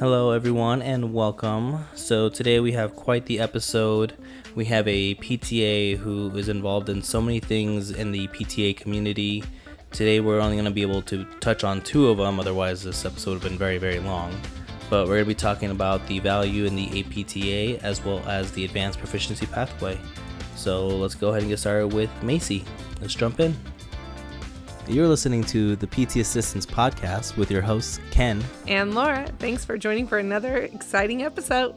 Hello, everyone, and welcome. So, today we have quite the episode. We have a PTA who is involved in so many things in the PTA community. Today, we're only going to be able to touch on two of them, otherwise, this episode would have been very, very long. But we're going to be talking about the value in the APTA as well as the advanced proficiency pathway. So, let's go ahead and get started with Macie. Let's jump in. You're listening to the PT Assistants Podcast with your hosts, Ken and Laura. Thanks for joining for another exciting episode.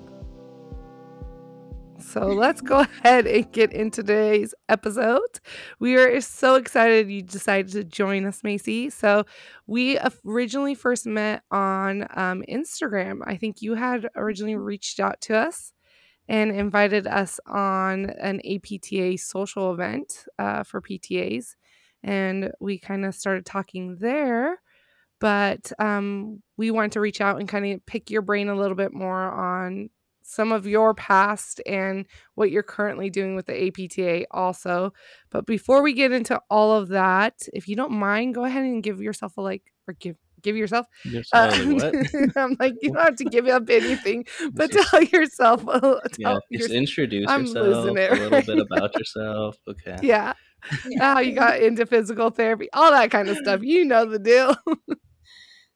So let's go ahead and get into today's episode. We are so excited you decided to join us, Macie. So we originally first met on um, Instagram. I think you had originally reached out to us and invited us on an APTA social event uh, for PTAs and we kind of started talking there. But um, we wanted to reach out and kind of pick your brain a little bit more on some of your past and what you're currently doing with the APTA also. But before we get into all of that, if you don't mind, go ahead and give yourself a like or give give yourself. Uh, I'm like, you don't have to give up anything, but just, tell yourself. tell yeah, just introduce I'm yourself, it, a little bit about yourself. Okay. Yeah how you got into physical therapy, all that kind of stuff. You know the deal.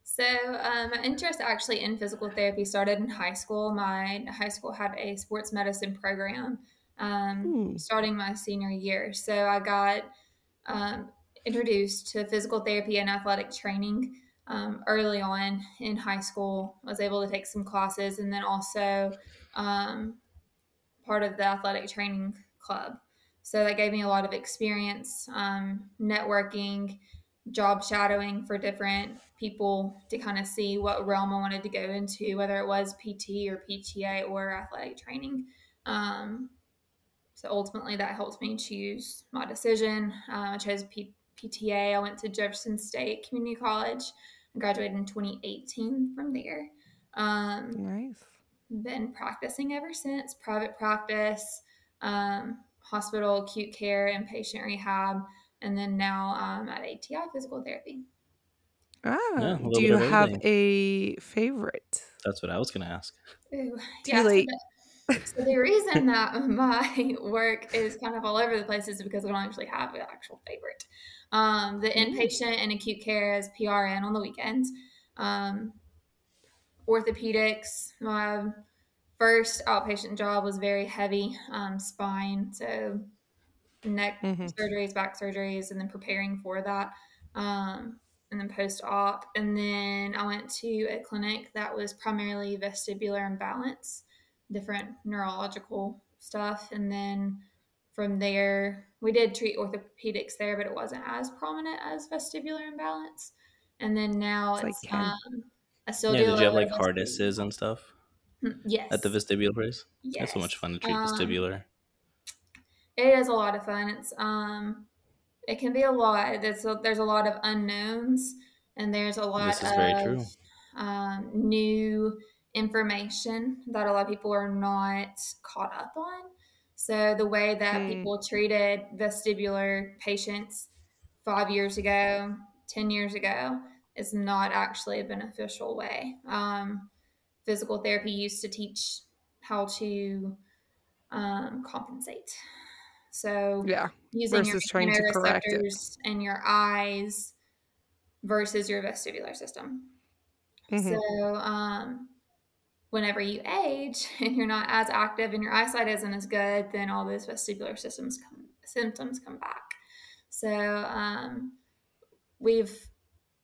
so, um, my interest actually in physical therapy started in high school. My high school had a sports medicine program um, hmm. starting my senior year. So, I got um, introduced to physical therapy and athletic training um, early on in high school. I was able to take some classes and then also um, part of the athletic training club. So that gave me a lot of experience, um, networking, job shadowing for different people to kind of see what realm I wanted to go into, whether it was PT or PTA or athletic training. Um, so ultimately, that helped me choose my decision. Uh, I chose P- PTA. I went to Jefferson State Community College. I graduated in 2018 from there. Um, nice. Been practicing ever since, private practice. Um, hospital, acute care, inpatient rehab, and then now um, at ATI physical therapy. Ah, yeah, do you have a favorite? That's what I was going to ask. Ooh, yeah, so the, so the reason that my work is kind of all over the place is because I don't actually have an actual favorite. Um, the mm. inpatient and acute care is PRN on the weekends. Um, orthopedics, my first outpatient job was very heavy um, spine, so neck mm-hmm. surgeries, back surgeries, and then preparing for that. Um, and then post op. And then I went to a clinic that was primarily vestibular imbalance, different neurological stuff. And then from there, we did treat orthopedics there, but it wasn't as prominent as vestibular imbalance. And then now it's, it's like um, I still yeah, do. Did you have like harnesses and stuff? Yes. At the vestibular place? Yes. That's so much fun to treat um, vestibular. It is a lot of fun. It's um it can be a lot. There's a, there's a lot of unknowns and there's a lot of um, new information that a lot of people are not caught up on. So the way that hmm. people treated vestibular patients five years ago, ten years ago, is not actually a beneficial way. Um, physical therapy used to teach how to um, compensate. So yeah, using versus your trying to correct it and your eyes versus your vestibular system. Mm-hmm. So um, whenever you age and you're not as active and your eyesight isn't as good, then all those vestibular systems come, symptoms come back. So um, we've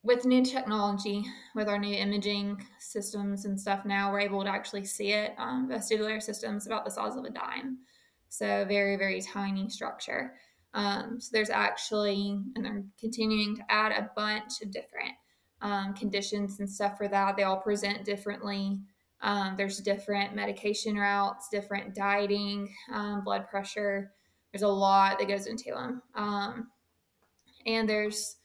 with new technology, with our new imaging systems and stuff now, we're able to actually see it. Um, vestibular systems about the size of a dime. So very, very tiny structure. Um, so there's actually, and they're continuing to add a bunch of different um, conditions and stuff for that. They all present differently. Um, there's different medication routes, different dieting, um, blood pressure. There's a lot that goes into them. Um, and there's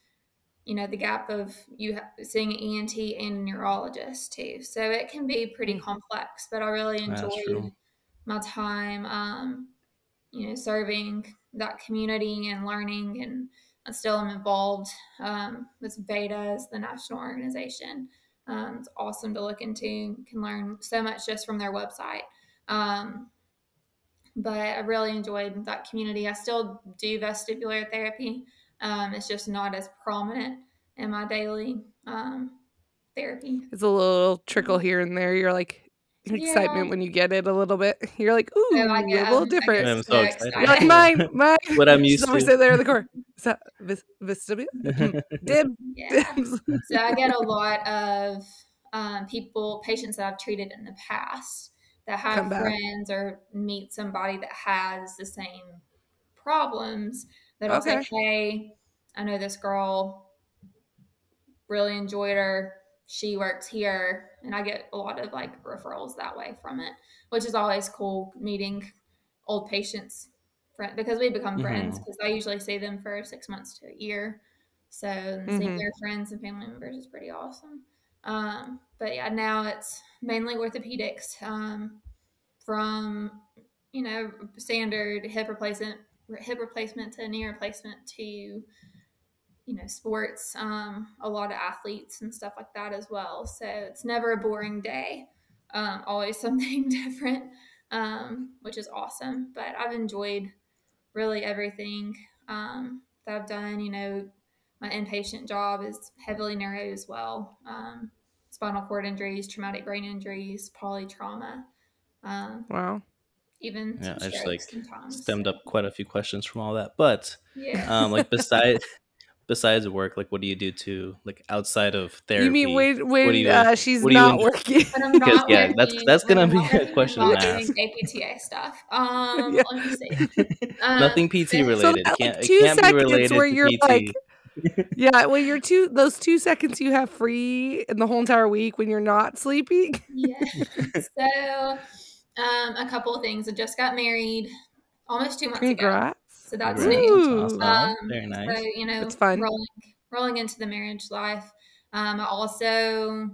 you know the gap of you seeing an ENT and a neurologist too. So it can be pretty mm. complex, but I really enjoyed my time, um, you know, serving that community and learning and I still am involved um, with VEDA's, the national organization. Um, it's awesome to look into. You can learn so much just from their website. Um, but I really enjoyed that community. I still do vestibular therapy. Um, it's just not as prominent in my daily um, therapy. It's a little trickle here and there. You're like excitement Yeah. when you get it a little bit. You're like, ooh, So I a get- little I get different. I'm so excited. You're like mine, mine. What I'm used always to. sitting there in the corner. Is that vis- vestibular? Dib, Yeah. dibs. so I get a lot of um, people, patients that I've treated in the past that Come have back. friends or meet somebody that has the same problems that'll Okay. say, Hey, I know this girl, really enjoyed her. She works here. And I get a lot of like referrals that way from it, which is always cool meeting old patients friend because we become friends Mhm. because I usually see them for six months to a year. So and seeing their friends and family members is pretty awesome. Um, but yeah, now it's mainly orthopedics. Um, from you know standard hip replacement, hip replacement to knee replacement to you know sports. Um, a lot of athletes and stuff like that as well. So it's never a boring day. Um, always something different, um, which is awesome. But I've enjoyed really everything um, that I've done. You know, my inpatient job is heavily neuro as well. Um, spinal cord injuries, traumatic brain injuries, polytrauma, um, Wow. Even Yeah, I just like sometimes. stemmed up quite a few questions from all that. But Yeah. um, like besides besides work, like what do you do to like outside of therapy? You mean when what when do you- uh, she's what do you not working? But Because, not yeah, working, that's- that's gonna I'm be not a working, question to not ask. doing APTA stuff. Um, Yeah. let me. Um, Nothing PT so related. that, like, can't, two it can't be seconds related where you're PT. like- yeah, well, you're two those two seconds you have free in the whole entire week when you're not sleeping. yeah. So, um, a couple of things. I just got married almost two months ago. So that's Congrats. new. Ooh. Awesome. Um, Very nice. So you know, It's fun. rolling rolling into the marriage life. Um, I also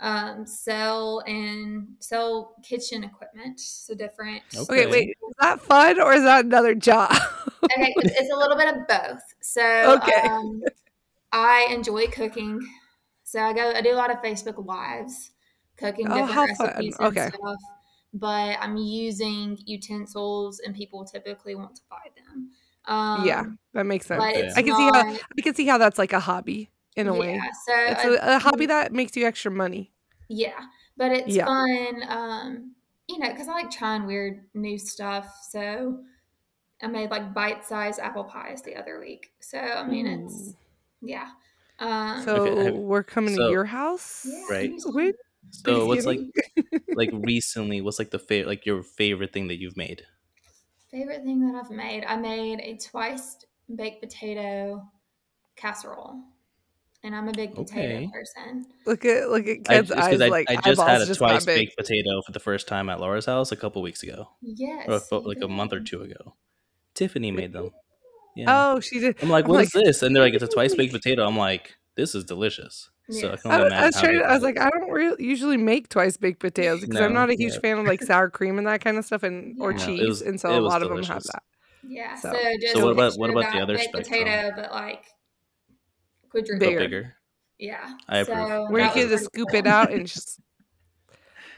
um, sell and sell kitchen equipment, so different. Okay, Okay. wait. Is that fun or is that another job? okay, it's, it's a little bit of both. So Okay. um, I enjoy cooking. So I go, I do a lot of Facebook lives, cooking Oh, different how fun. recipes and Okay. stuff. But I'm using utensils, and people typically want to buy them. Um, yeah, that makes sense. Yeah. I can see how I can see how that's like a hobby in a way. Yeah, so It's I a, a hobby that makes you extra money. Yeah, but it's Yeah. fun. Um, you know, because I like trying weird new stuff. So I made like bite-sized apple pies the other week. So I mean, it's yeah. Um, So Okay, we're coming so- to your house. yeah, Right. anytime. When? So what's like like recently? What's like the favorite like your favorite thing that you've made? favorite thing that I've made? I made a twice baked potato casserole, and I'm a big potato Okay. person. look at look at I, Ken's it's eyes 'cause I, like I just had eyeballs a just got twice big. baked potato for the first time at Laura's house a couple weeks ago, Yes, or fo- you like a month or two ago. Tiffany made them. Yeah. Oh, she did. I'm like, I'm what like, this? And they're like, it's a twice baked potato. I'm like, this is delicious. So I I, was- I was trying. To, I was like. I don't re- usually make twice baked potatoes because I'm not a huge yeah. fan of like sour cream and that kind of stuff, and or Yeah. No, cheese, was- and so a was lot of them have that. Yeah. So- So, just So what about- what about the other baked spectrum? potato, but like quadruple But Bigger. bigger. Yeah. I approve. Where you that can just pretty scoop it out and just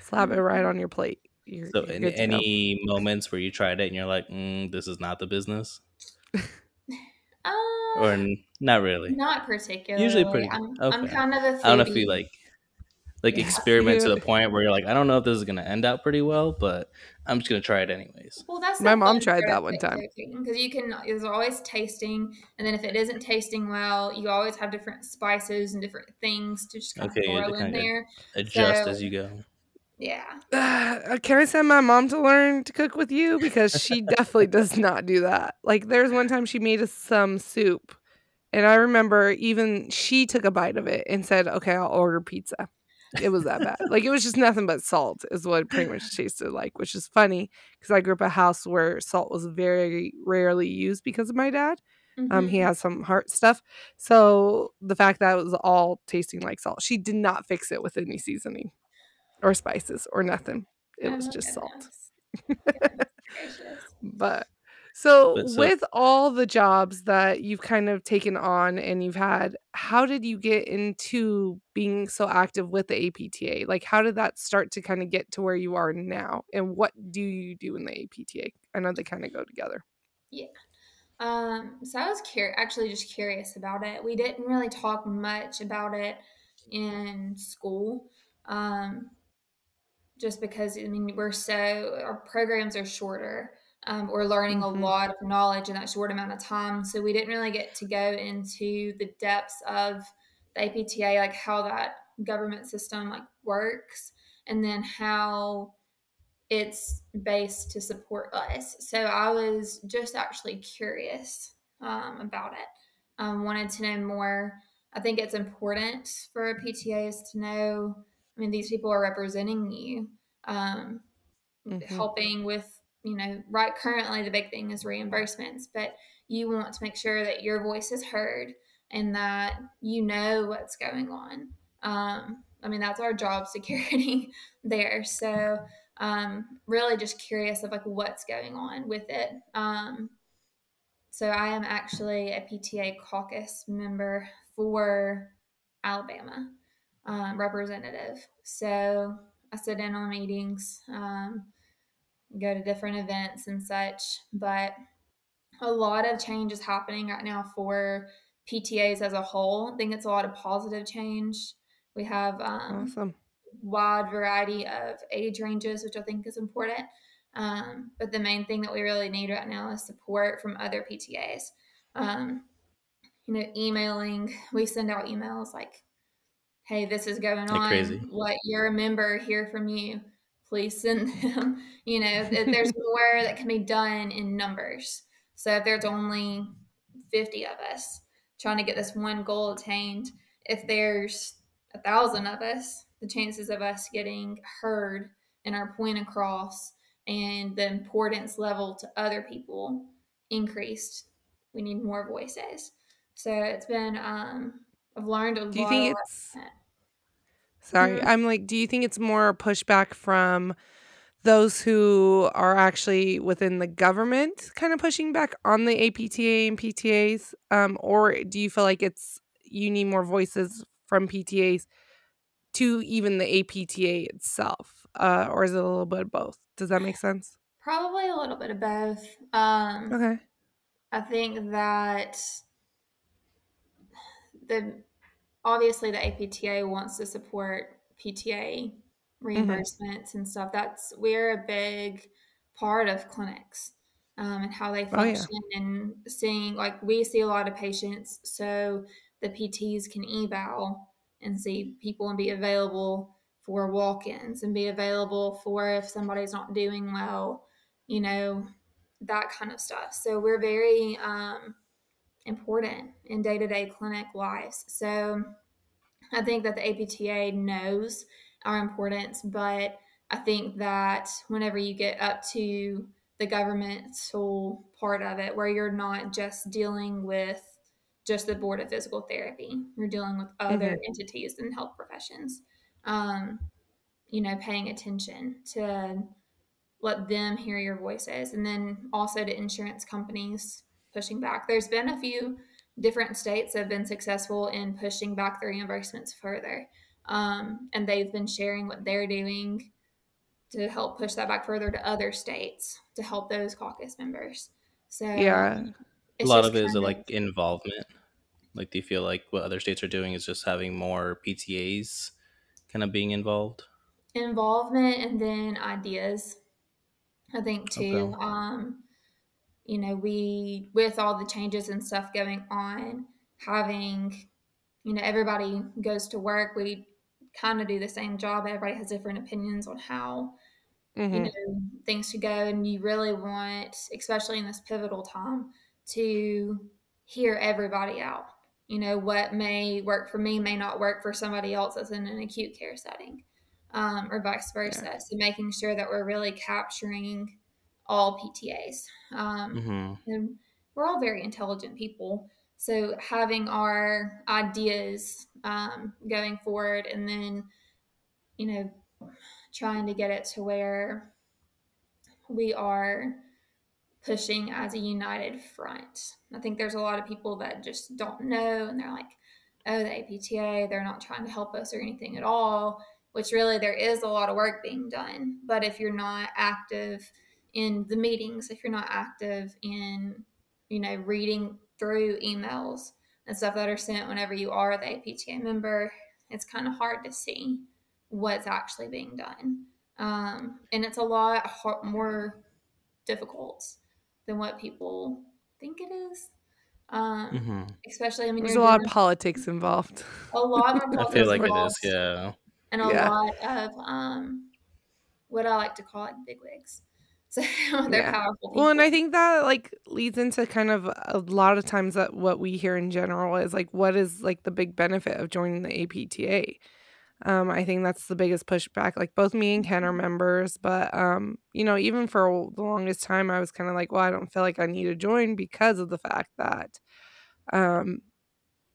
slap it right on your plate. You're, So you're any, good to go. any moments where you tried it and you're like, mm, this is not the business, Uh, or not really? not particularly. Usually pretty I'm, good. I'm kind of a foodie. I don't know if you like like Yeah. experiment to the point where you're like, I don't know if this is gonna end out pretty well, but I'm just gonna try it anyways. Well, that's My mom tried that one time. because you can. There's always tasting, and then if it isn't tasting well, you always have different spices and different things to just kind Okay, of to throw in there. Adjust So- as you go. Yeah. Uh, can I send my mom to learn to cook with you because she definitely does not do that. Like there's one time she made us some soup, and I remember even she took a bite of it and said, "Okay, I'll order pizza." It was that bad. like it was just nothing but salt is what it pretty much tasted like, which is funny because I grew up in a house where salt was very rarely used because of my dad. Um, he Mhm. has some heart stuff, so the fact that it was all tasting like salt, she did not fix it with any seasoning or spices or nothing. It Oh was just salt. goodness. Goodness gracious. But So, so, with all the jobs that you've kind of taken on and you've had, how did you get into being so active with the APTA? Like, how did that start to kind of get to where you are now? And what do you do in the APTA? I know they kind of go together. Yeah. Um, so I was cur- actually just curious about it. We didn't really talk much about it in school. Um, just because I mean we're so our programs are shorter. Um, we're learning mm-hmm. a lot of knowledge in that short amount of time, so we didn't really get to go into the depths of the APTA, like how that government system like works, and then how it's based to support us. So I was just actually curious um, about it. Um, wanted to know more. I think it's important for PTAs to know. I mean, these people are representing you, um, mm-hmm. helping with you know. Right, currently the big thing is reimbursements, but you want to make sure that your voice is heard and that you know what's going on. Um, I mean, that's our job security there. So um, really just curious of like what's going on with it. Um, so I am actually a PTA caucus member for Alabama um, representative. So I sit in on meetings, um, go to different events and such, but a lot of change is happening right now for PTAs as a whole. I think it's a lot of positive change. We have um, awesome wide variety of age ranges, which I think is important. Um, but the main thing that we really need right now is support from other PTAs. Um, you know, emailing, we send out emails like, hey, this is going on. Crazy. Let your member hear from you. Please send them. you know, there's more that can be done in numbers. So if there's only 50 of us trying to get this one goal attained, if there's a thousand of us, the chances of us getting heard and our point across and the importance level to other people increased. We need more voices. So it's been um I've learned a do you think it's sorry, mm-hmm. I'm like, do you think it's more pushback from those who are actually within the government kind of pushing back on the APTA and PTAs? Um, or do you feel like it's you need more voices from PTAs to even the APTA itself? Uh, or is it a little bit of both? Does that make sense? Probably a little bit of both. Um, okay. I think that the obviously the APTA wants to support PTA mm-hmm. reimbursements mm-hmm. and stuff. That's we're a big part of clinics um, and how they function oh, yeah. and seeing like we see a lot of patients, so the PTs can eval and see people and be available for walk-ins and be available for if somebody's not doing well, you know, that kind of stuff. So we're very um, important in day-to-day clinic lives. So I think that the APTA knows our importance, but I think that whenever you get up to the governmental part of it, where you're not just dealing with just the board of physical therapy. You're dealing with other mm-hmm. entities and health professions. Um, you know, paying attention to let them hear your voices, and then also to insurance companies pushing back. There's been a few different states that have been successful in pushing back the reimbursements further, um, and they've been sharing what they're doing to help push that back further to other states to help those caucus members. So yeah, a lot of it is of, like involvement. Like, do you feel like what other states are doing is just having more PTAs kind of being involved? Involvement and then ideas. I think too. Okay. Um, you know, we with all the changes and stuff going on, having, you know, everybody goes to work. We kind of do the same job. Everybody has different opinions on how mm-hmm. you know things should go, and you really want, especially in this pivotal time, to hear everybody out. You know, what may work for me may not work for somebody else that's in an acute care setting, um, or vice versa. Yeah. So making sure that we're really capturing all PTAs. Um, mm-hmm. And we're all very intelligent people. So having our ideas um, going forward and then, you know, trying to get it to where we are pushing as a united front. I think there's a lot of people that just don't know and they're like, oh, the APTA, they're not trying to help us or anything at all, which really there is a lot of work being done. But if you're not active in the meetings, if you're not active in, you know, reading through emails and stuff that are sent whenever you are the APTA member, it's kind of hard to see what's actually being done. Um, and it's a lot hard, more difficult than what people think it is. Um, mm-hmm. Especially, I mean, there's a lot of politics involved. A lot more politics. I feel like involved, it is, yeah. And a yeah. lot of um, what I like to call like bigwigs. So they're yeah. powerful. People. Well, and I think that like leads into kind of a lot of times that what we hear in general is like, what is like the big benefit of joining the APTA? Um, I think that's the biggest pushback. Like both me and Ken are members, but um, you know, even for the longest time, I was kind of like, well, I don't feel like I need to join because of the fact that, um,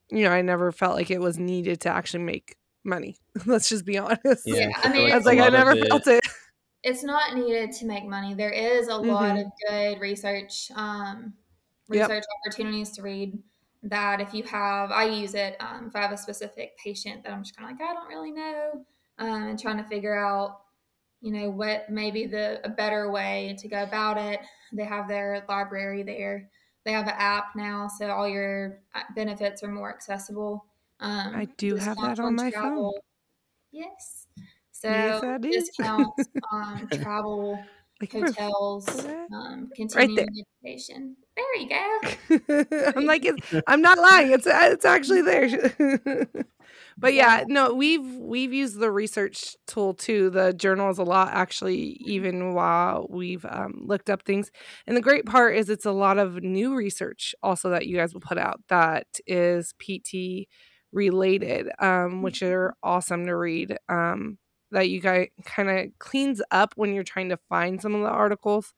you know, I never felt like it was needed to actually make money. Let's just be honest. Yeah, I mean, I was like, I never it, felt it. It's not needed to make money. There is a mm-hmm. lot of good research, um, research yep. opportunities to read that if you have, I use it um, if I have a specific patient that I'm just kind of like, I don't really know, um, and trying to figure out, you know, what maybe the a better way to go about it. They have their library there. They have an app now, so all your uh, benefits are more accessible. Um, I do have that on my travel. phone. Yes. So yes, discounts on travel, like hotels, um, continuing right education. There you go. I'm like, it's, I'm not lying. It's it's actually there. but yeah, no, we've we've used the research tool too, the journals a lot actually, even while we've um, looked up things. And the great part is it's a lot of new research also that you guys will put out that is PT related, um, which mm-hmm. are awesome to read. Um, that you guys kind of cleans up when you're trying to find some of the articles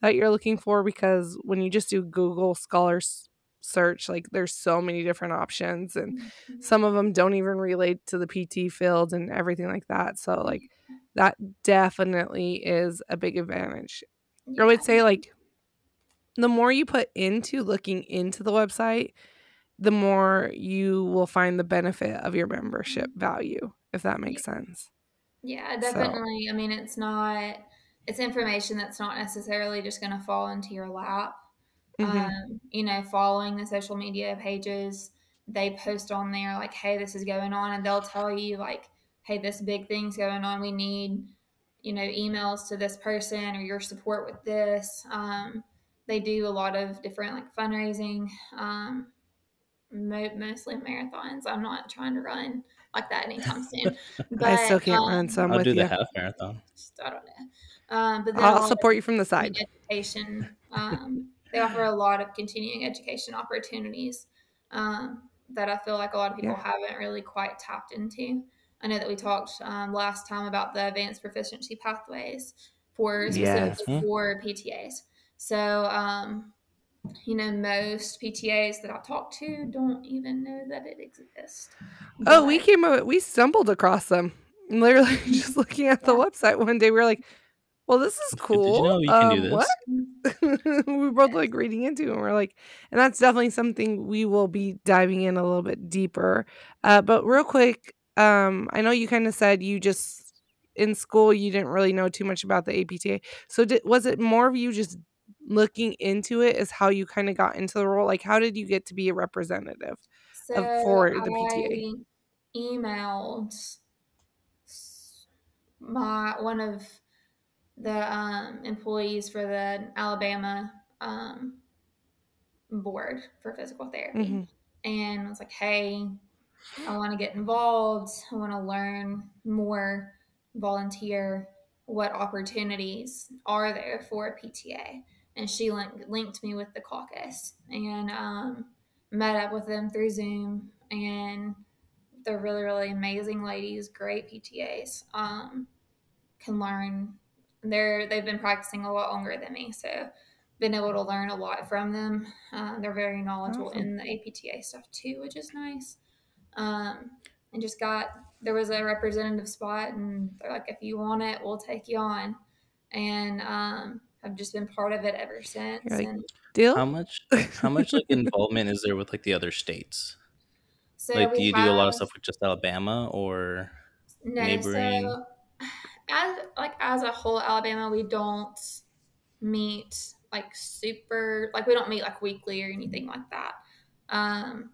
that you're looking for because when you just do Google Scholars search, like there's so many different options and mm-hmm. some of them don't even relate to the PT field and everything like that. So like that definitely is a big advantage. Yeah. I would say like the more you put into looking into the website, the more you will find the benefit of your membership mm-hmm. value, if that makes sense. Yeah, definitely. So. I mean, it's not it's information that's not necessarily just going to fall into your lap. Mm-hmm. Um, you know, following the social media pages, they post on there like, "Hey, this is going on," and they'll tell you like, "Hey, this big thing's going on. We need." you know emails to this person or your support with this um, they do a lot of different like fundraising um, mostly marathons i'm not trying to run like that anytime soon but, i still can't um, run so i'm I'll with do you. the half marathon i don't know um, but I'll support you from the side. Education. Um, they offer a lot of continuing education opportunities um, that I feel like a lot of people yeah. haven't really quite tapped into. I know that we talked um, last time about the advanced proficiency pathways for specifically yes. for PTAs. So, um, you know, most PTAs that I talk to don't even know that it exists. Oh, we came, we stumbled across them. Literally, just looking at the website one day, we were like, well, this is cool. Did you know you can um, do this? What? we were both like reading into it and we're like, and that's definitely something we will be diving in a little bit deeper. Uh, but real quick, um, I know you kind of said you just in school you didn't really know too much about the APTA. So did, was it more of you just looking into it is how you kind of got into the role? Like, how did you get to be a representative so of, for the PTA? I emailed my one of the um, employees for the Alabama um, board for physical therapy. Mm-hmm. And I was like, hey, I want to get involved. I want to learn more, volunteer. What opportunities are there for a PTA? And she link- linked me with the caucus and um, met up with them through Zoom. And they're really, really amazing ladies, great PTAs. Um, can learn they're they've been practicing a lot longer than me, so been able to learn a lot from them. Uh, they're very knowledgeable awesome. in the APTA stuff too, which is nice. Um, and just got there was a representative spot, and they're like, if you want it, we'll take you on. And um, have just been part of it ever since. Like, and deal? How much how much like involvement is there with like the other states? So like do you have, do a lot of stuff with just Alabama or no, neighboring? So as like as a whole Alabama, we don't meet like super like we don't meet like weekly or anything like that. Um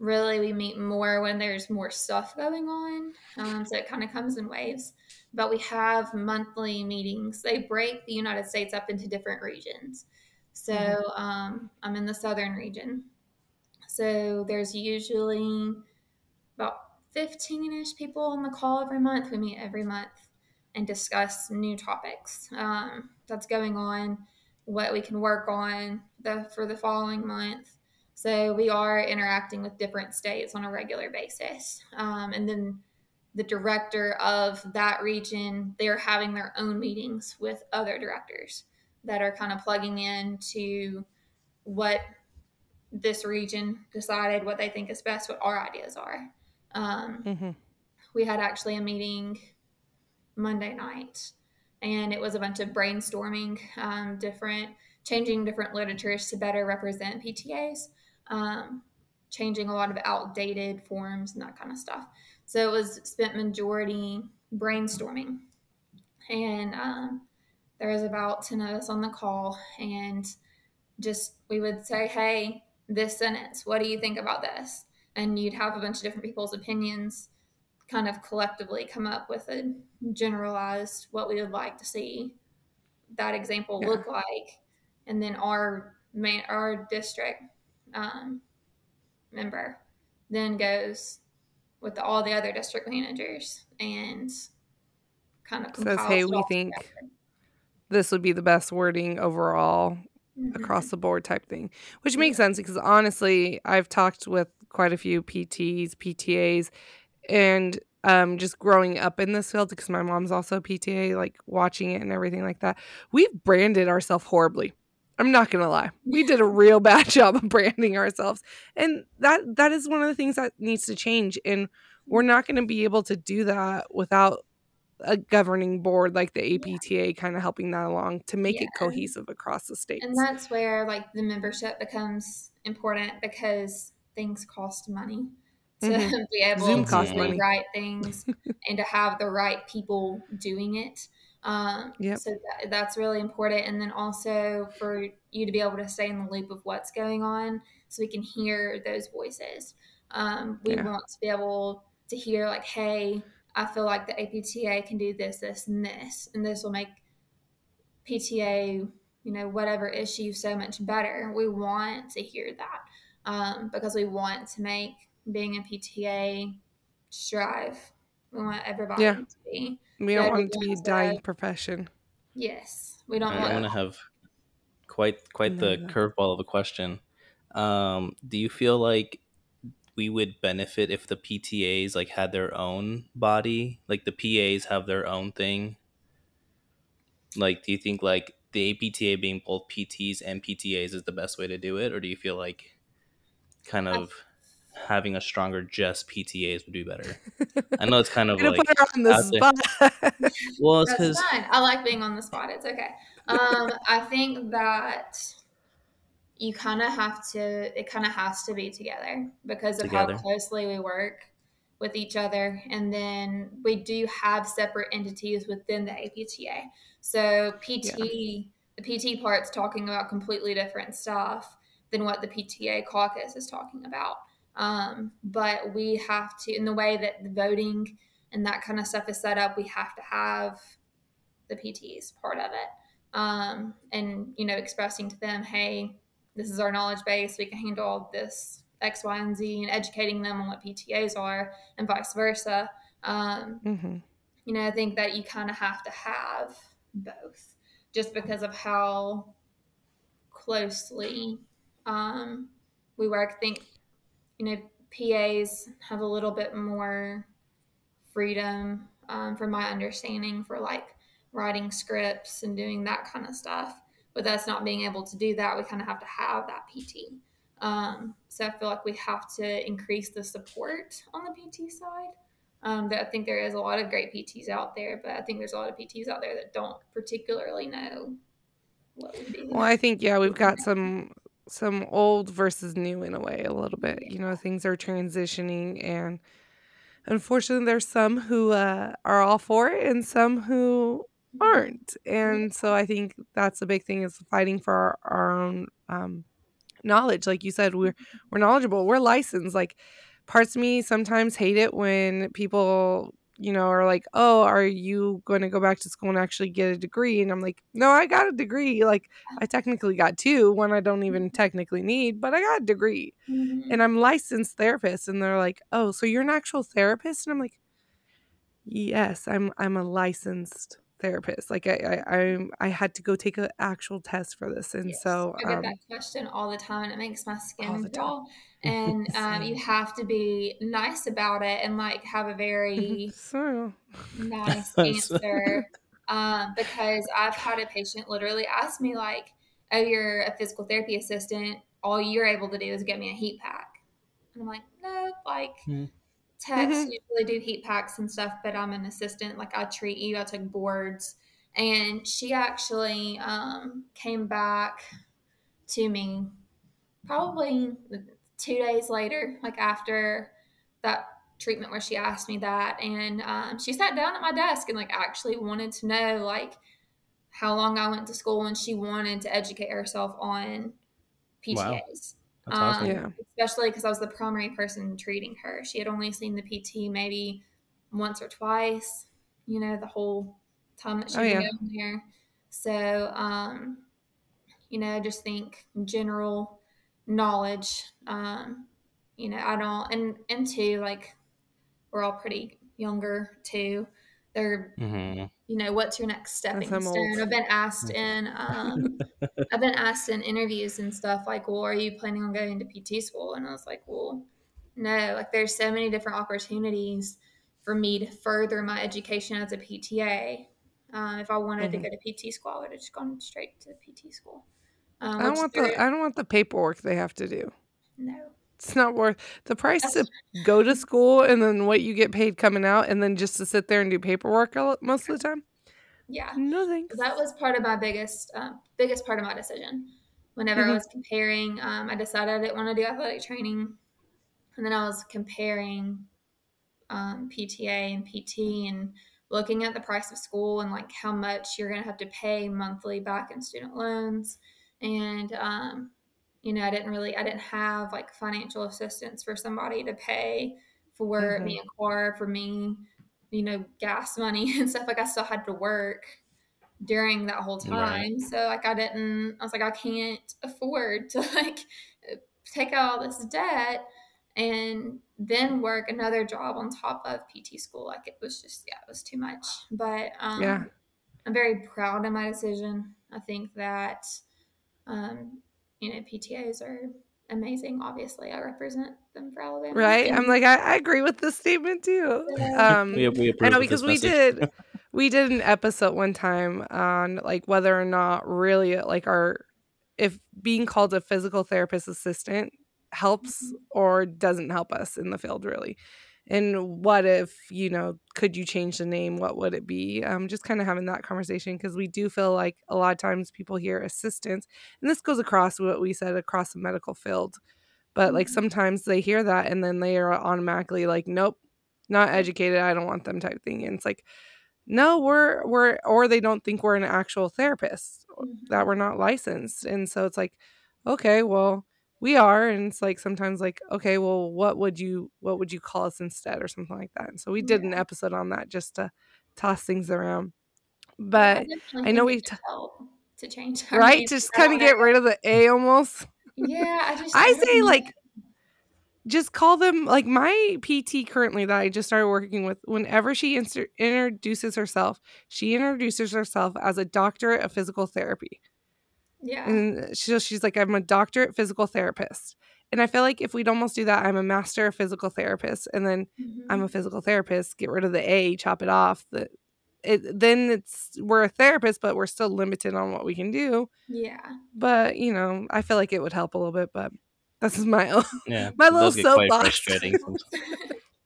really we meet more when there's more stuff going on. Um, so it kind of comes in waves. But we have monthly meetings. They break the United States up into different regions. So mm-hmm. um, I'm in the southern region. So there's usually about 15 ish people on the call every month. We meet every month and discuss new topics um, that's going on, what we can work on the, for the following month. So we are interacting with different states on a regular basis. Um, and then the director of that region, they're having their own meetings with other directors that are kind of plugging in to what this region decided, what they think is best, what our ideas are. Um, mm-hmm. We had actually a meeting Monday night, and it was a bunch of brainstorming, um, different, changing different literatures to better represent PTAs, um, changing a lot of outdated forms and that kind of stuff. So it was spent majority brainstorming, and um, there was about 10 of us on the call and just we would say hey this sentence what do you think about this and you'd have a bunch of different people's opinions kind of collectively come up with a generalized what we would like to see that example yeah. look like and then our man our district um, member then goes with the, all the other district managers and kind of says hey we think together this would be the best wording overall mm-hmm. across the board type thing, which makes sense because honestly, I've talked with quite a few PTs, PTAs, and um, just growing up in this field because my mom's also a PTA, like watching it and everything like that. We've branded ourselves horribly. I'm not gonna lie. We did a real bad job of branding ourselves. And that that is one of the things that needs to change. And we're not gonna be able to do that without a governing board like the APTA yeah. kind of helping that along to make yeah. it cohesive across the states. And that's where like the membership becomes important because things cost money to mm-hmm. be able Zoom to do the right things and to have the right people doing it. Um, yep. So that, that's really important. And then also for you to be able to stay in the loop of what's going on so we can hear those voices. Um, we yeah. want to be able to hear, like, hey, I feel like the APTA can do this, this, and this, and this will make PTA, you know, whatever issue so much better. We want to hear that um, because we want to make being a PTA strive. We want everybody yeah. to be. We don't want it to be a dying profession. Yes, we don't. Want I want to have quite quite the curveball of a question. Um, do you feel like we would benefit if the PTAs like had their own body, like the PAs have their own thing. Like, do you think like the APTA being both PTs and PTAs is the best way to do it, or do you feel like kind of I, having a stronger just PTAs would be better? I know it's kind of like put her on the spot. well, it's because I like being on the spot. It's okay. Um, I think that you kind of have to it kind of has to be together because of together. how closely we work with each other and then we do have separate entities within the APTA. So PT yeah. the PT part's talking about completely different stuff than what the PTA caucus is talking about. Um, but we have to in the way that the voting and that kind of stuff is set up, we have to have the PTs part of it. Um, and you know, expressing to them, hey, this is our knowledge base. We can handle this X, Y, and Z, and educating them on what PTAs are, and vice versa. Um, mm-hmm. You know, I think that you kind of have to have both, just because of how closely um, we work. I think you know PAs have a little bit more freedom, um, from my understanding, for like writing scripts and doing that kind of stuff with us not being able to do that, we kind of have to have that PT. Um, so I feel like we have to increase the support on the PT side. Um, that I think there is a lot of great PTs out there, but I think there's a lot of PTs out there that don't particularly know. Well, I think yeah, we've got some some old versus new in a way a little bit. You know, things are transitioning and unfortunately there's some who uh, are all for it and some who Mm-hmm. aren't. And so I think that's the big thing is fighting for our, our own um, knowledge. Like you said, we're we're knowledgeable. We're licensed. Like parts of me sometimes hate it when people you know are like oh are you going to go back to school and actually get a degree and i'm like no i got a degree like i technically got two one i don't even technically need but i got a degree Mhm. and i'm licensed therapist and they're like oh so you're an actual therapist and i'm like yes i'm i'm a licensed therapist like i i I'm, i had to go take an actual test for this and Yes. so I get um that question all the time, and it makes my skin crawl. And um, you have to be nice about it and like have a very so nice answer. Um, because I've had a patient literally ask me like, "Oh, you're a physical therapy assistant. All you're able to do is get me a heat pack." And I'm like, "No, like." Hmm. Techs Mhm. usually do heat packs and stuff, but I'm an assistant. Like I treat you. I took boards, and she actually um, came back to me probably two days later, like after that treatment where she asked me that, and um, she sat down at my desk and like actually wanted to know like how long I went to school, and she wanted to educate herself on PTAs. Wow. That's awesome. Um, Yeah. Especially because I was the primary person treating her. She had only seen the PT maybe once or twice, you know, the whole time that she's Oh, been yeah. going there. So, um, you know, just think in general knowledge, um, you know, I don't, and, and two, like, we're all pretty younger too. They're, hmm you know, what's your next stepping stone? old. I've been asked in, um, I've been asked in interviews and stuff like, well, are you planning on going to PT school? And I was like, well, no, like there's so many different opportunities for me to further my education as a PTA. Um, if I wanted Mhm. to go to PT school, I would have just gone straight to PT school. Um, I don't want the I don't want the paperwork they have to do. no. It's not worth the price to go to school and then what you get paid coming out and then just to sit there and do paperwork most of the time. Yeah. No thanks. that was part of my biggest um, biggest part of my decision whenever i Mhm. was comparing um, i decided i didn't want to do athletic training and then i was comparing um, pta and pt and looking at the price of school and like how much you're going to have to pay monthly back in student loans and um, you know i didn't really i didn't have like financial assistance for somebody to pay for Mhm. me a car for me you know gas money and stuff like i still had to work during that whole Right. time so like i didn't i was like i can't afford to like take out all this debt and then work another job on top of pt school like it was just yeah it was too much but um Yeah. i'm very proud of my decision i think that um you know ptas are amazing obviously i represent them for alabama Right? I'm like I, I agree with this statement too. Um We, we I know because this we did we did an episode one time on like whether or not really like our if being called a physical therapist assistant helps Mhm. or doesn't help us in the field really. And what if, you know, could you change the name? What would it be? Um, just kind of having that conversation because we do feel like a lot of times people hear assistants, and this goes across what we said across the medical field. But like Mhm. sometimes they hear that and then they are automatically like, nope, not educated. I don't want them type thing. And it's like, no, we're we're or they don't think we're an actual therapist or that Mhm. we're not licensed. And so it's like, okay, well, we are. And it's like sometimes like, okay, well, what would you what would you call us instead or something like that. And so we did an episode on that just to toss things around. But definitely I know we t- to change right, just kind of get rid of the A almost. Yeah, I just I say like just call them like my PT currently that I just started working with. Whenever she inter- introduces herself, she introduces herself as a doctorate of physical therapy, Yeah. and she, she's like, "I'm a doctorate physical therapist." And I feel like if we'd almost do that, I'm a master of physical therapist, and then I'm Mhm. a physical therapist. Get rid of the A, chop it off. The it then it's we're a therapist, but we're still limited on what we can do. Yeah. But you know, I feel like it would help a little bit. But this is my own Yeah, my little does get quite soapbox.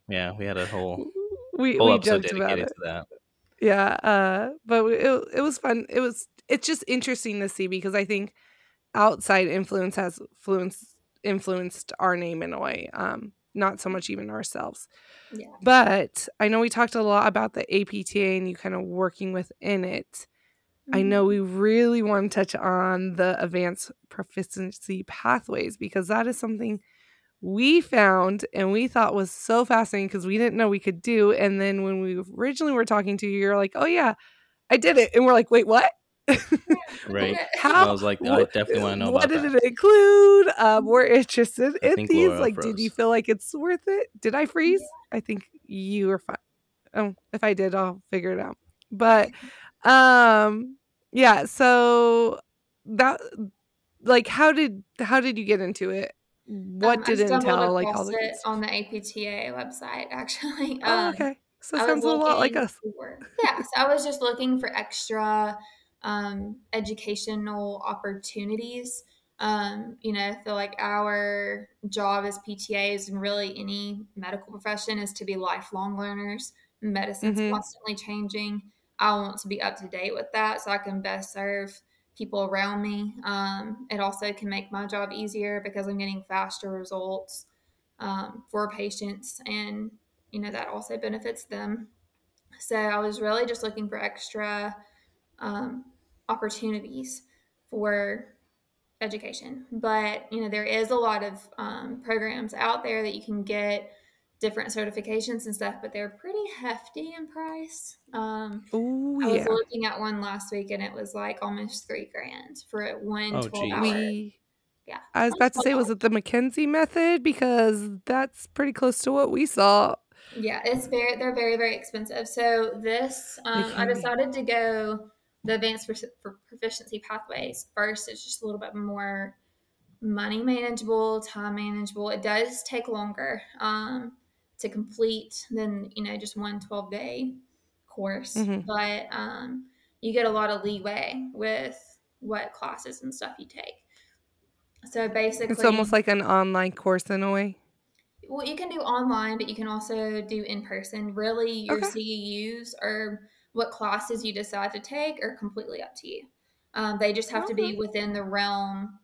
Yeah, we had a whole we whole we episode joked about it. to that. Yeah, uh, but it it was fun. It was it's just interesting to see because I think outside influence has influenced influenced our name in a way. Um, not so much even ourselves. Yeah. But I know we talked a lot about the APTA and you kind of working within it. Mm-hmm. I know we really want to touch on the advanced proficiency pathways because that is something we found and we thought was so fascinating because we didn't know we could do. And then when we originally were talking to you, you're like, oh, yeah, I did it. And we're like, wait, what? Right. How? I was like, I definitely want to know what did that. it include? Um, we're interested in these. Like, froze. did you feel like it's worth it? Did I freeze? I think you were fine. Oh, if I did, I'll figure it out. But, um, yeah. So that, like, how did how did you get into it? What um, did it entail? Like all the on the APTA website, actually. Oh, um, okay. So it sounds a lot like us. For, yeah. So I was just looking for extra um, educational opportunities. Um, you know, I feel like our job as PTAs and really any medical profession is to be lifelong learners. Medicine's mm-hmm. constantly changing. I want to be up to date with that so I can best serve people around me. Um, it also can make my job easier because I'm getting faster results um, for patients, and you know that also benefits them. So I was really just looking for extra um, opportunities for education, but you know there is a lot of um, programs out there that you can get different certifications and stuff, but they're pretty hefty in price. Um, Ooh, I was looking at one last week and it was like almost three grand for one oh, 12 hour. We, yeah. I was about to say, was it the McKenzie method? Because that's pretty close to what we saw. Yeah, it's very, they're very, very expensive. So this, um, I decided to go the advanced for proficiency pathways first. It's just a little bit more money manageable, time manageable. It does take longer. Um, to complete than you know just one 12 day course mm-hmm. but um, you get a lot of leeway with what classes and stuff you take so basically it's almost like an online course in a way well you can do online but you can also do in person really your okay. ceus or what classes you decide to take are completely up to you um, they just have okay. to be within the realm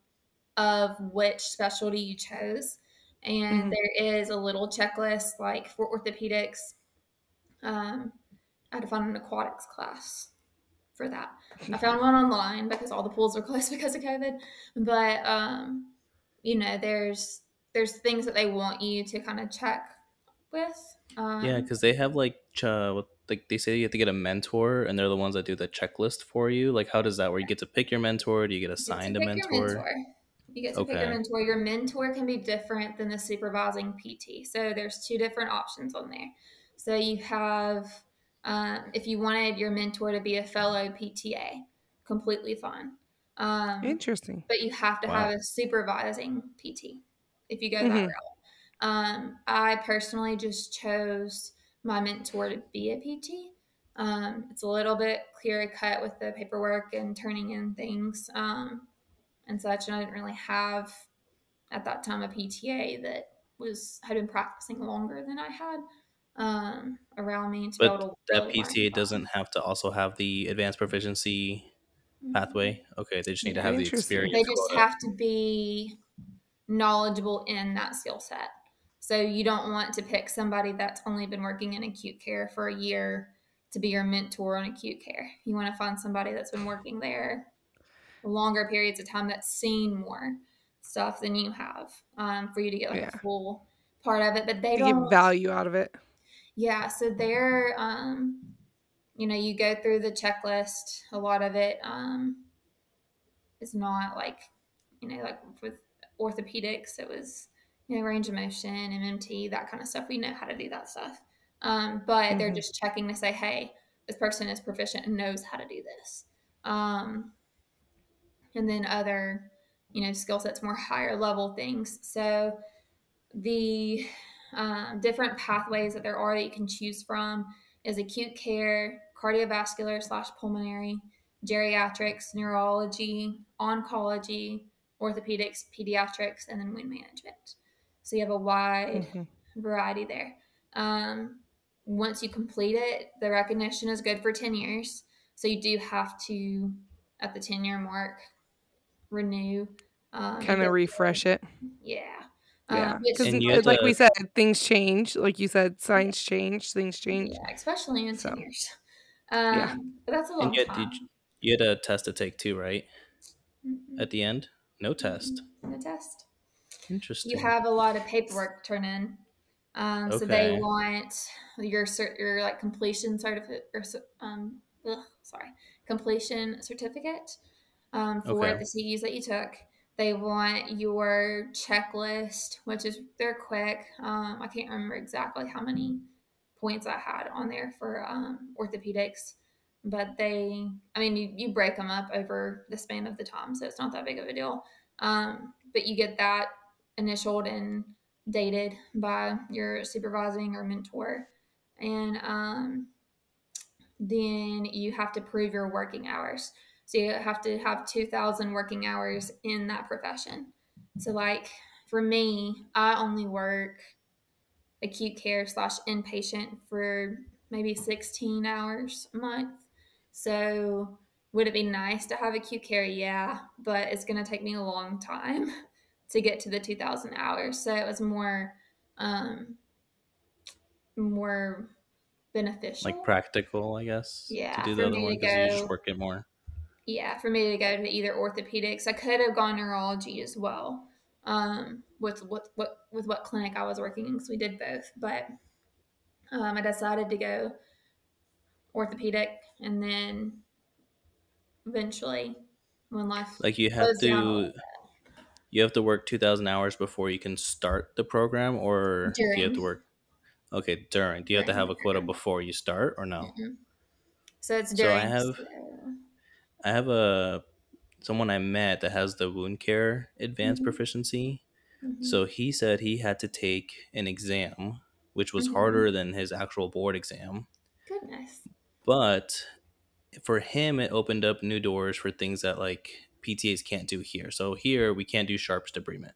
of which specialty you chose and mm-hmm. there is a little checklist like for orthopedics. Um, I had to find an aquatics class for that. I found one online because all the pools were closed because of COVID. But um, you know, there's there's things that they want you to kind of check with. Um, yeah, because they have like uh, like they say you have to get a mentor, and they're the ones that do the checklist for you. Like, how does that? Where you get to pick your mentor? Do you get assigned you a mentor? mentor? You get to okay. pick your mentor. Your mentor can be different than the supervising PT. So there's two different options on there. So you have, um, if you wanted your mentor to be a fellow PTA, completely fine. Um, Interesting. But you have to wow. have a supervising PT if you go mm-hmm. that route. Um, I personally just chose my mentor to be a PT. Um, it's a little bit clearer cut with the paperwork and turning in things. Um, and such. And I didn't really have at that time a PTA that was had been practicing longer than I had um, around me. To but that really PTA doesn't have to also have the advanced proficiency mm-hmm. pathway. Okay, they just need to have the experience. They just have to be knowledgeable in that skill set. So you don't want to pick somebody that's only been working in acute care for a year to be your mentor on acute care. You want to find somebody that's been working there longer periods of time that's seen more stuff than you have um, for you to get like yeah. a full part of it. But they don't get value out of it. Yeah, so they're um, you know you go through the checklist. A lot of it um, is not like you know like with orthopedics. It was you know range of motion, MMT, that kind of stuff. We know how to do that stuff. Um, but mm-hmm. they're just checking to say, hey, this person is proficient and knows how to do this. Um, and then other, you know, skill sets, more higher level things. So the um, different pathways that there are that you can choose from is acute care, cardiovascular slash pulmonary, geriatrics, neurology, oncology, orthopedics, pediatrics, and then wound management. So you have a wide mm-hmm. variety there. Um, once you complete it, the recognition is good for 10 years. So you do have to at the 10 year mark renew. Um, kind of refresh it. Yeah. Yeah, because um, like to... we said, things change. Like you said, signs yeah. change, things change. Yeah, especially in so. ten years. Um, yeah, but that's a long you, time. You, you, had a test to take too, right? Mm-hmm. At the end, no test. Mm-hmm. No test. Interesting. You have a lot of paperwork to turn in. Um, okay. So they want your cert, your like completion certificate or um, ugh, sorry, completion certificate um, for okay. the CEs that you took. They want your checklist, which is they're quick. Um, I can't remember exactly how many points I had on there for um, orthopedics, but they, I mean, you, you break them up over the span of the time, so it's not that big of a deal. Um, but you get that initialed and dated by your supervising or mentor. And um, then you have to prove your working hours. So you have to have 2,000 working hours in that profession. So, like for me, I only work acute care slash inpatient for maybe 16 hours a month. So, would it be nice to have acute care? Yeah, but it's going to take me a long time to get to the 2,000 hours. So, it was more, um, more beneficial. Like practical, I guess. Yeah. To do the other one because you just work it more yeah, for me to go to either orthopedics, I could have gone neurology as well. Um, with what what with what clinic I was working in, because we did both. But um, I decided to go orthopedic, and then eventually, when life like you have to you have to work 2000 hours before you can start the program or during. do you have to work okay during do you during. have to have a quota before you start or no mm-hmm. so it's during so i have so I have a someone I met that has the wound care advanced mm-hmm. proficiency. Mm-hmm. So he said he had to take an exam, which was mm-hmm. harder than his actual board exam. Goodness. But for him, it opened up new doors for things that like PTAs can't do here. So here we can't do sharps debridement.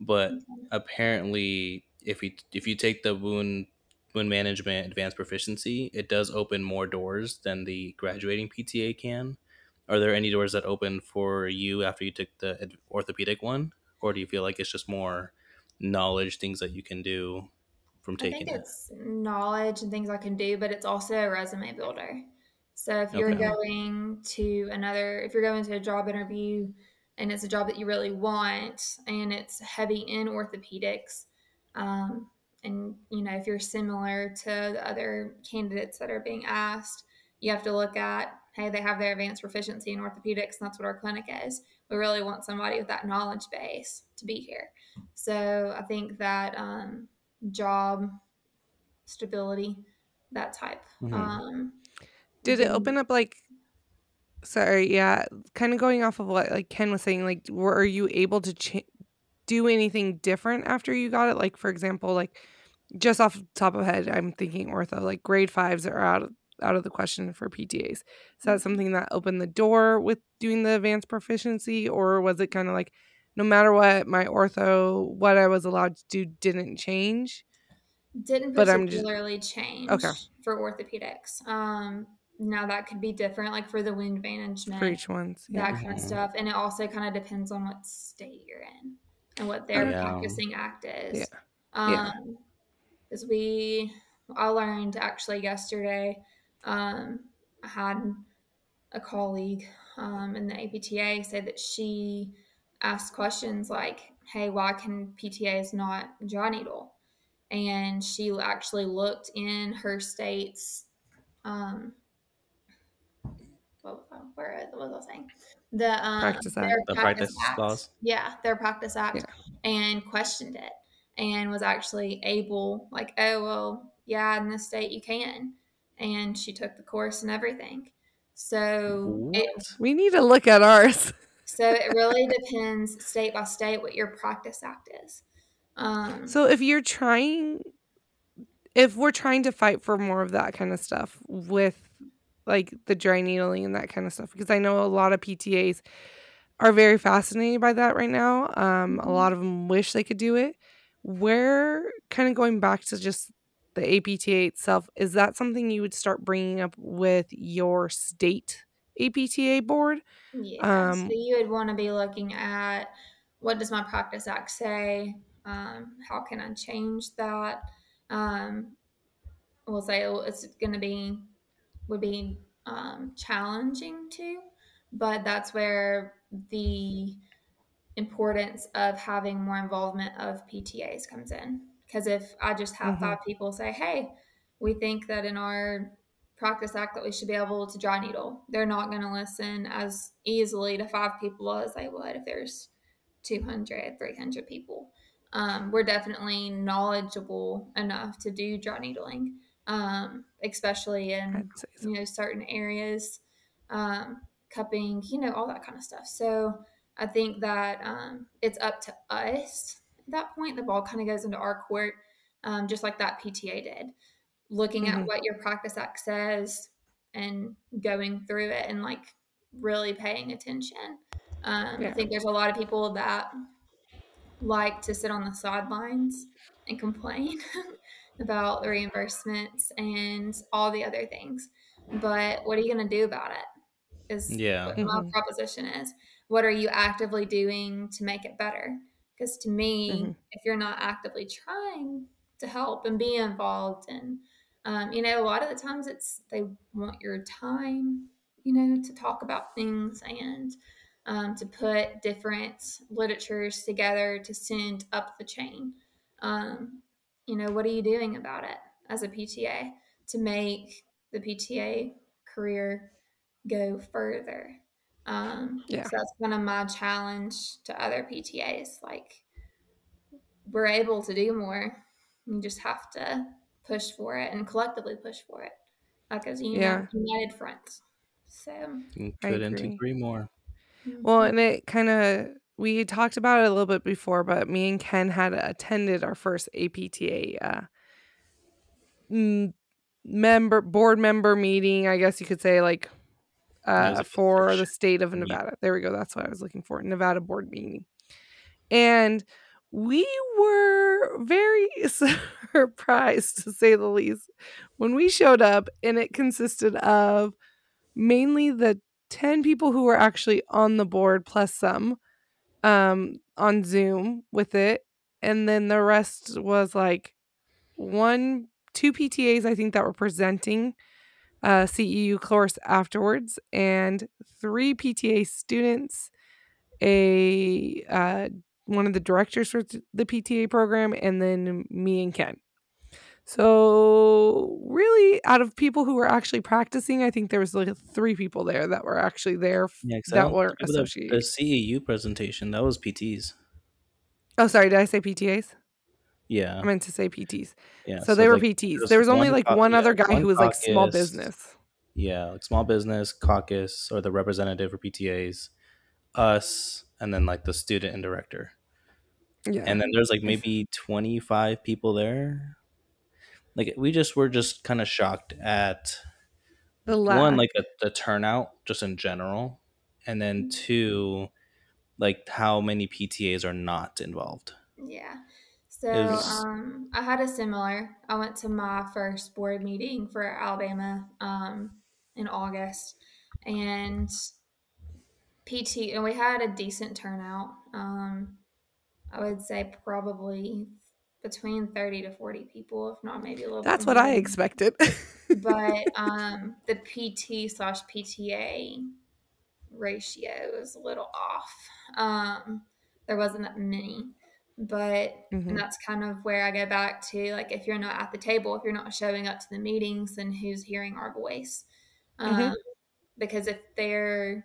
But apparently, if you if you take the wound wound management advanced proficiency, it does open more doors than the graduating PTA can. Are there any doors that open for you after you took the orthopedic one, or do you feel like it's just more knowledge, things that you can do from taking I think it? It's knowledge and things I can do, but it's also a resume builder. So if you're okay. going to another, if you're going to a job interview and it's a job that you really want and it's heavy in orthopedics, um, and you know if you're similar to the other candidates that are being asked you have to look at hey they have their advanced proficiency in orthopedics and that's what our clinic is we really want somebody with that knowledge base to be here so i think that um, job stability that type mm-hmm. um, did it open up like sorry yeah kind of going off of what like ken was saying like were you able to ch- do anything different after you got it like for example like just off the top of head, I'm thinking ortho, like grade fives are out of out of the question for PTAs. Is that mm-hmm. something that opened the door with doing the advanced proficiency, or was it kind of like no matter what, my ortho, what I was allowed to do didn't change? Didn't particularly just, change okay. for orthopedics. Um, now that could be different, like for the wound management, for each one's yeah. that kind of stuff, and it also kind of depends on what state you're in and what their yeah. practicing act is. Yeah. Um, yeah because we I learned actually yesterday. Um, I had a colleague um, in the APTA say that she asked questions like, "Hey, why can PTAs not dry needle?" And she actually looked in her state's um, what, where what was I saying? The um, practice act. The practice, practice act. Yeah, their practice act, yeah. and questioned it and was actually able, like, oh, well, yeah, in this state you can. And she took the course and everything. So it, we need to look at ours. so it really depends state by state what your practice act is. Um, so if you're trying, if we're trying to fight for more of that kind of stuff with like the dry needling and that kind of stuff, because I know a lot of PTAs are very fascinated by that right now. Um, a mm-hmm. lot of them wish they could do it where kind of going back to just the APTA itself, is that something you would start bringing up with your state APTA board. Yeah. Um, so you would want to be looking at what does my practice act say? Um, how can I change that? Um, we'll say it's going to be would be um, challenging too, but that's where the importance of having more involvement of PTAs comes in. Because if I just have mm-hmm. five people say, "Hey, we think that in our practice act that we should be able to dry needle," they're not going to listen as easily to five people as they would if there's 200, 300 people. Um, we're definitely knowledgeable enough to do dry needling, um, especially in so. you know certain areas, um, cupping, you know, all that kind of stuff. So I think that um, it's up to us at that point. The ball kind of goes into our court, um, just like that PTA did, looking mm-hmm. at what your practice act says and going through it and like really paying attention. Um, yeah. I think there's a lot of people that like to sit on the sidelines and complain about the reimbursements and all the other things. But what are you going to do about it? Is yeah. what my mm-hmm. proposition is. What are you actively doing to make it better? Because to me, mm-hmm. if you're not actively trying to help and be involved, and um, you know, a lot of the times it's they want your time, you know, to talk about things and um, to put different literatures together to send up the chain. Um, you know, what are you doing about it as a PTA to make the PTA career go further? Um, yeah. So that's kind of my challenge to other PTAs. Like, we're able to do more. You just have to push for it and collectively push for it, like as a yeah. united front. So, couldn't agree more. Well, mm-hmm. and it kind of we talked about it a little bit before, but me and Ken had attended our first APTA uh, member board member meeting. I guess you could say like uh, for the state of Nevada. There we go. That's what I was looking for. Nevada board meeting, and we were very surprised to say the least when we showed up, and it consisted of mainly the 10 people who were actually on the board plus some um on Zoom with it and then the rest was like one two PTAs I think that were presenting uh CEU course afterwards and three PTA students a uh one of the directors for the PTA program and then me and Ken. So, really, out of people who were actually practicing, I think there was like three people there that were actually there yeah, that were associated. The, the CEU presentation that was PTs. Oh, sorry, did I say PTAs? Yeah, I meant to say PTs. Yeah, so, so they were like, PTs. There was only like one yeah, other guy one who was like small business. Yeah, like small business caucus or the representative for PTAs, us, and then like the student and director. Yeah, and then there's like maybe 25 people there like we just were just kind of shocked at the lack. one like a, the turnout just in general and then mm-hmm. two like how many ptas are not involved yeah so was... um, i had a similar i went to my first board meeting for alabama um, in august and pt and we had a decent turnout um, i would say probably between 30 to 40 people, if not maybe a little bit. That's what more. I expected. but um, the PT slash PTA ratio is a little off. Um, there wasn't that many. But mm-hmm. and that's kind of where I go back to like if you're not at the table, if you're not showing up to the meetings, then who's hearing our voice? Mm-hmm. Um, because if they're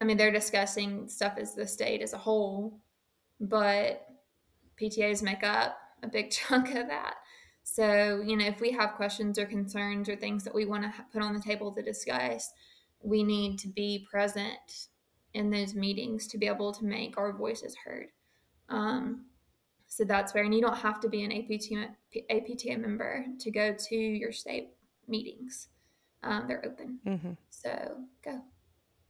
I mean, they're discussing stuff as the state as a whole, but PTAs make up a big chunk of that. So, you know, if we have questions or concerns or things that we want to put on the table to discuss, we need to be present in those meetings to be able to make our voices heard. Um, so that's where, and you don't have to be an APT, APTA member to go to your state meetings. Um, they're open. Mm-hmm. So go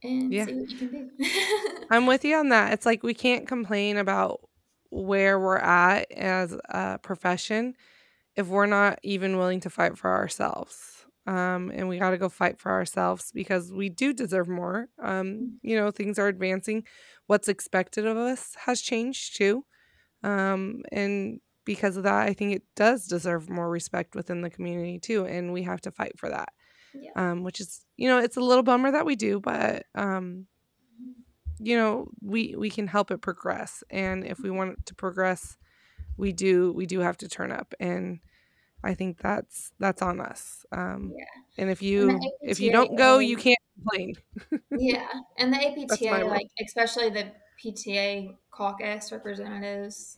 and yeah. see what you can do. I'm with you on that. It's like we can't complain about where we're at as a profession if we're not even willing to fight for ourselves. um, and we got to go fight for ourselves because we do deserve more. Um, mm. you know, things are advancing. What's expected of us has changed too. Um, and because of that, I think it does deserve more respect within the community too. And we have to fight for that. Yeah. Um, which is, you know, it's a little bummer that we do, but um, you know, we we can help it progress. And if we want it to progress, we do we do have to turn up and I think that's that's on us. Um, yeah. And if you and if you don't go, you can't complain. yeah, and the APTA, like especially the PTA caucus representatives,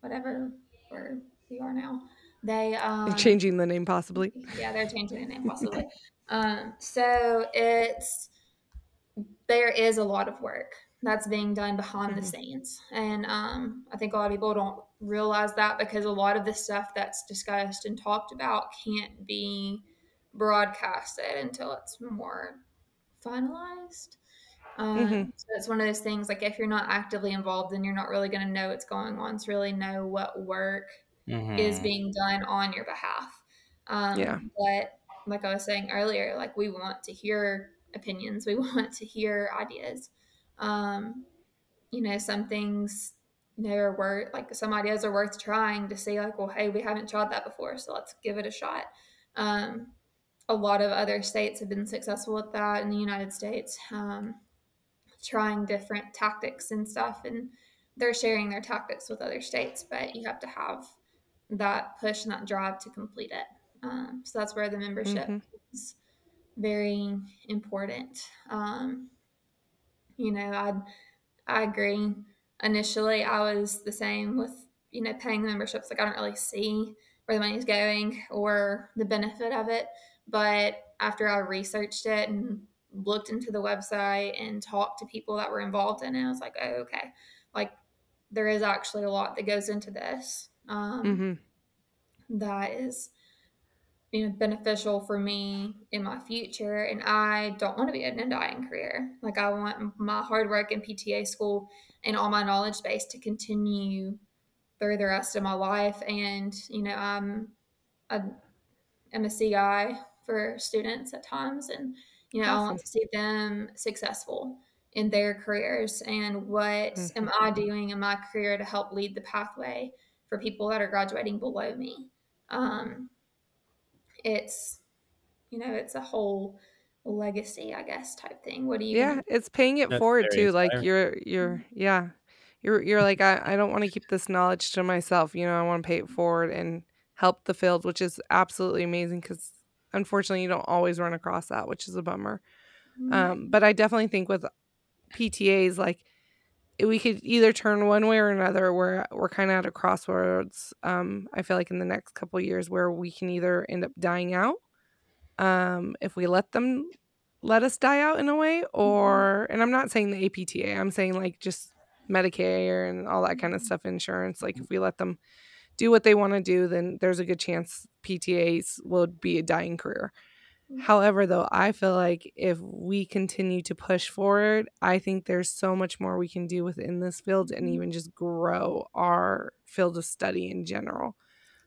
whatever where we are now, they um, they're changing the name possibly. Yeah, they're changing the name possibly. um, so it's there is a lot of work that's being done behind mm-hmm. the scenes. And um, I think a lot of people don't realize that because a lot of the stuff that's discussed and talked about can't be broadcasted until it's more finalized. Um, mm-hmm. So it's one of those things like if you're not actively involved, then you're not really going to know what's going on to really know what work mm-hmm. is being done on your behalf. Um, yeah. But like I was saying earlier, like we want to hear opinions, we want to hear ideas. Um, you know, some things, you know, are worth like some ideas are worth trying to see, like, well, hey, we haven't tried that before, so let's give it a shot. Um, a lot of other states have been successful at that in the United States, um, trying different tactics and stuff, and they're sharing their tactics with other states, but you have to have that push and that drive to complete it. Um, so that's where the membership mm-hmm. is very important. Um, you know, I I agree. Initially, I was the same with you know paying the memberships. Like I don't really see where the money's going or the benefit of it. But after I researched it and looked into the website and talked to people that were involved in it, I was like, oh, okay, like there is actually a lot that goes into this. Um, mm-hmm. that is you know beneficial for me in my future and i don't want to be in a dying career like i want my hard work in pta school and all my knowledge base to continue through the rest of my life and you know i'm a ci for students at times and you know awesome. i want to see them successful in their careers and what mm-hmm. am i doing in my career to help lead the pathway for people that are graduating below me um, it's you know it's a whole legacy i guess type thing what do you yeah it's paying it That's forward too inspiring. like you're you're mm-hmm. yeah you're you're like i, I don't want to keep this knowledge to myself you know i want to pay it forward and help the field which is absolutely amazing because unfortunately you don't always run across that which is a bummer mm-hmm. um, but i definitely think with ptas like we could either turn one way or another. We're we're kind of at a crossroads. Um, I feel like in the next couple years where we can either end up dying out, um, if we let them let us die out in a way, mm-hmm. or and I'm not saying the APTA. I'm saying like just Medicare and all that kind of mm-hmm. stuff, insurance. Like if we let them do what they want to do, then there's a good chance PTAs will be a dying career. However, though, I feel like if we continue to push forward, I think there's so much more we can do within this field and mm-hmm. even just grow our field of study in general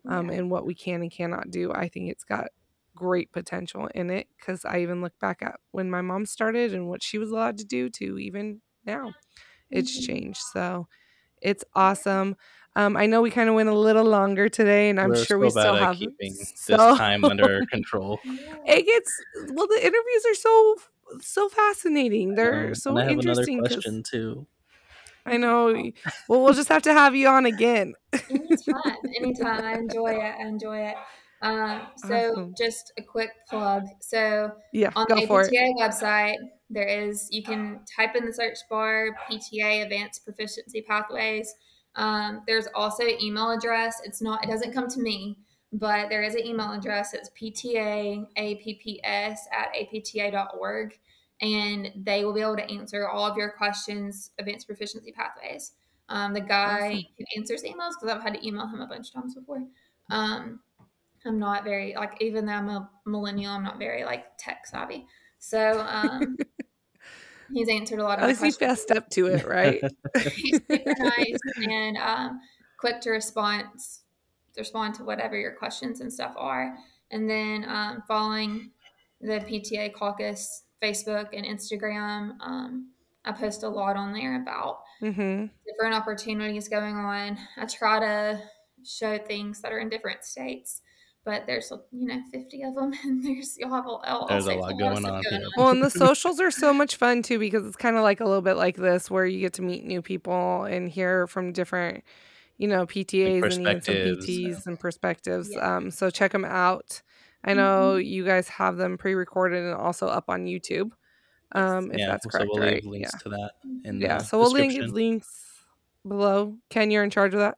um, yeah. and what we can and cannot do. I think it's got great potential in it because I even look back at when my mom started and what she was allowed to do to even now. It's mm-hmm. changed. So it's awesome. Um, I know we kind of went a little longer today, and I'm We're sure we still have keeping so... this time under control. It gets well. The interviews are so so fascinating. They're um, so I have interesting. Another question too. I know. Well, we'll just have to have you on again. anytime, anytime. I enjoy it. I enjoy it. Um, so awesome. just a quick plug. So yeah, on the APTA website, there is you can type in the search bar PTA Advanced Proficiency Pathways um, there's also email address. It's not, it doesn't come to me, but there is an email address. It's ptaapps at apta.org. And they will be able to answer all of your questions, advanced proficiency pathways. Um, the guy awesome. who answers emails, because I've had to email him a bunch of times before. Um, I'm not very, like, even though I'm a millennial, I'm not very, like, tech savvy. So, um, He's answered a lot of. Questions. At least he fessed up to it, right? He's super nice and um, quick to response, to respond to whatever your questions and stuff are. And then um, following the PTA caucus Facebook and Instagram. Um, I post a lot on there about mm-hmm. different opportunities going on. I try to show things that are in different states but there's you know 50 of them and there's you'll have a, there's a lot going on, going on well and the socials are so much fun too because it's kind of like a little bit like this where you get to meet new people and hear from different you know ptas and even some pts and perspectives yeah. um, so check them out i know mm-hmm. you guys have them pre-recorded and also up on youtube um if yeah, that's correct so we'll right? links yeah. to that yeah so we'll link links below ken you're in charge of that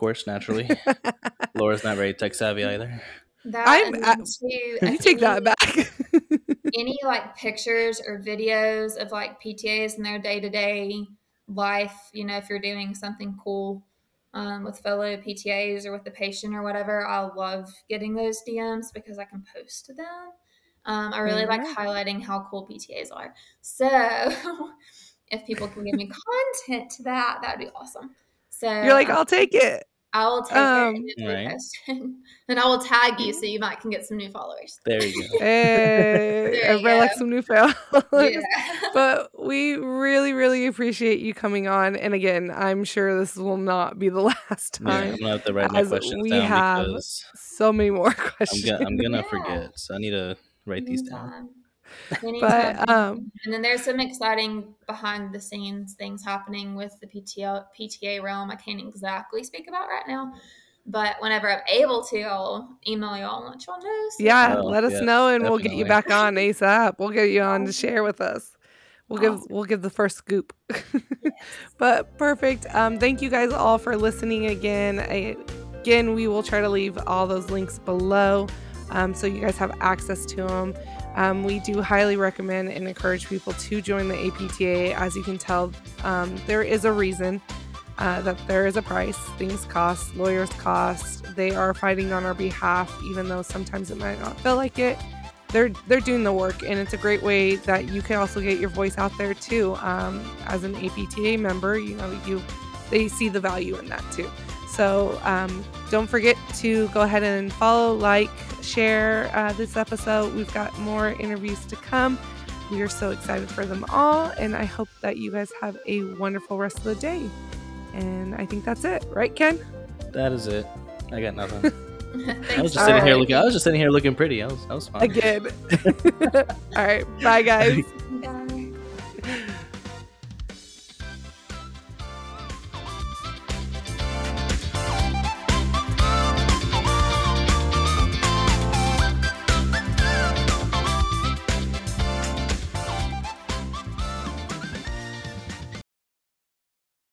course, naturally. Laura's not very tech savvy either. That I'm. I, you take that back. any like pictures or videos of like PTAs in their day to day life. You know, if you're doing something cool um, with fellow PTAs or with the patient or whatever, I love getting those DMs because I can post to them. Um, I really like highlighting how cool PTAs are. So if people can give me content to that, that would be awesome. So you're like, I'll take it. I will take um, it right. and I will tag you so you might can get some new followers. There you go. Hey, everybody like some new followers. Yeah. but we really, really appreciate you coming on. And again, I'm sure this will not be the last time. Yeah, I'm gonna have to write my questions we down have so many more questions. I'm, I'm gonna yeah. forget, so I need to write these down but um, and then there's some exciting behind the scenes things happening with the PTA PTA realm. I can't exactly speak about right now, but whenever I'm able to, I'll email y'all and let y'all know. So. Yeah, oh, let us yes, know, and definitely. we'll get you back on ASAP. We'll get you on to share with us. We'll awesome. give we'll give the first scoop. yes. But perfect. Um, thank you guys all for listening again. I, again, we will try to leave all those links below, um, so you guys have access to them. Um, we do highly recommend and encourage people to join the APTA. As you can tell, um, there is a reason uh, that there is a price. Things cost, lawyers cost. They are fighting on our behalf, even though sometimes it might not feel like it. They're they're doing the work, and it's a great way that you can also get your voice out there too. Um, as an APTA member, you know you they see the value in that too. So um, don't forget to go ahead and follow, like, share uh, this episode. We've got more interviews to come. We are so excited for them all. And I hope that you guys have a wonderful rest of the day. And I think that's it, right, Ken? That is it. I got nothing. I was just sitting right. here looking. I was just sitting here looking pretty. I was, I was fine. Again. all right. Bye, guys. Bye.